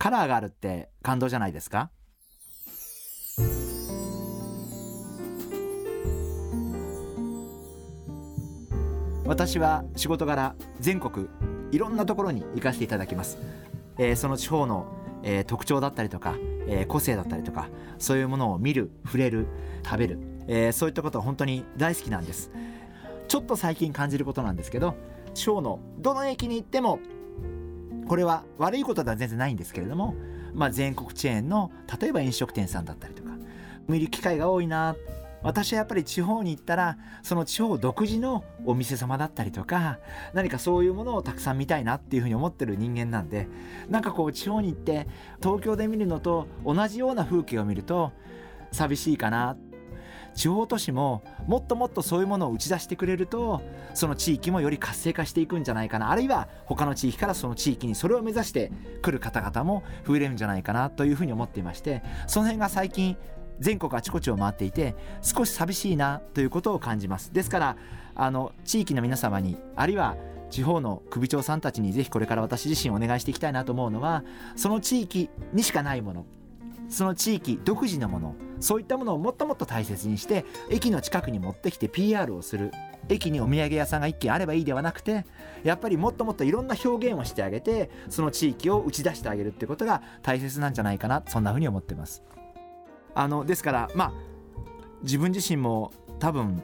カラーがあるって感動じゃないですか？私は仕事柄全国いろんなところに行かせていただきます、えー、その地方の、えー、特徴だったりとか、えー、個性だったりとかそういうものを見る触れる食べる、えそういったことは本当に大好きなんです。ちょっと最近感じることなんですけど地方のどの駅に行ってもこれは悪いことでは全然ないんですけれども、まあ、全国チェーンの例えば飲食店さんだったりとか見る機会が多いな。私はやっぱり地方に行ったらその地方独自のお店様だったりとか何かそういうものをたくさん見たいなっていうふうに思ってる人間なんでなんかこう地方に行って東京で見るのと同じような風景を見ると寂しいかな。って地方都市ももっともっとそういうものを打ち出してくれるとその地域もより活性化していくんじゃないかな。あるいは他の地域からその地域にそれを目指して来る方々も増えれるんじゃないかなというふうに思っていましてその辺が最近全国あちこちを回っていて少し寂しいなということを感じます。ですからあの地域の皆様にあるいは地方の首長さんたちにぜひこれから私自身お願いしていきたいなと思うのはその地域にしかないもの。その地域独自のものそういったものをもっともっと大切にして駅の近くに持ってきて PR をする駅にお土産屋さんが1軒あればいいではなくてやっぱりもっともっといろんな表現をしてあげてその地域を打ち出してあげるってことが大切なんじゃないかなそんなふうに思ってます。あのですからまあ自分自身も多分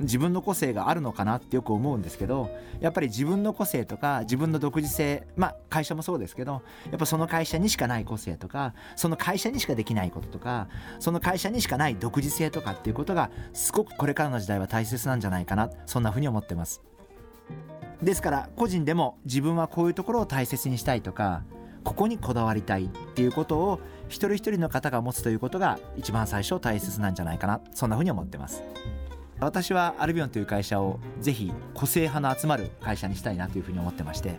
自分の個性があるのかなってよく思うんですけどやっぱり自分の個性とか自分の独自性まあ会社もそうですけどやっぱその会社にしかない個性とかその会社にしかできないこととかその会社にしかない独自性とかっていうことがすごくこれからの時代は大切なんじゃないかなそんなふうに思ってます。ですから個人でも自分はこういうところを大切にしたいとかここにこだわりたいっていうことを一人一人の方が持つということが一番最初大切なんじゃないかなそんなふうに思ってます。私はアルビオンという会社をぜひ個性派の集まる会社にしたいなというふうに思ってまして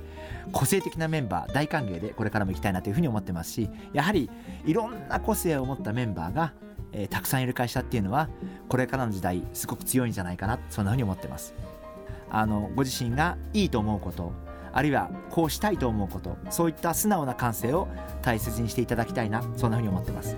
個性的なメンバー大歓迎でこれからも行きたいなというふうに思ってますしやはりいろんな個性を持ったメンバーが、えー、たくさんいる会社っていうのはこれからの時代すごく強いんじゃないかなそんなふうに思ってます。あのご自身がいいと思うことあるいはこうしたいと思うことそういった素直な感性を大切にしていただきたいなそんなふうに思ってます。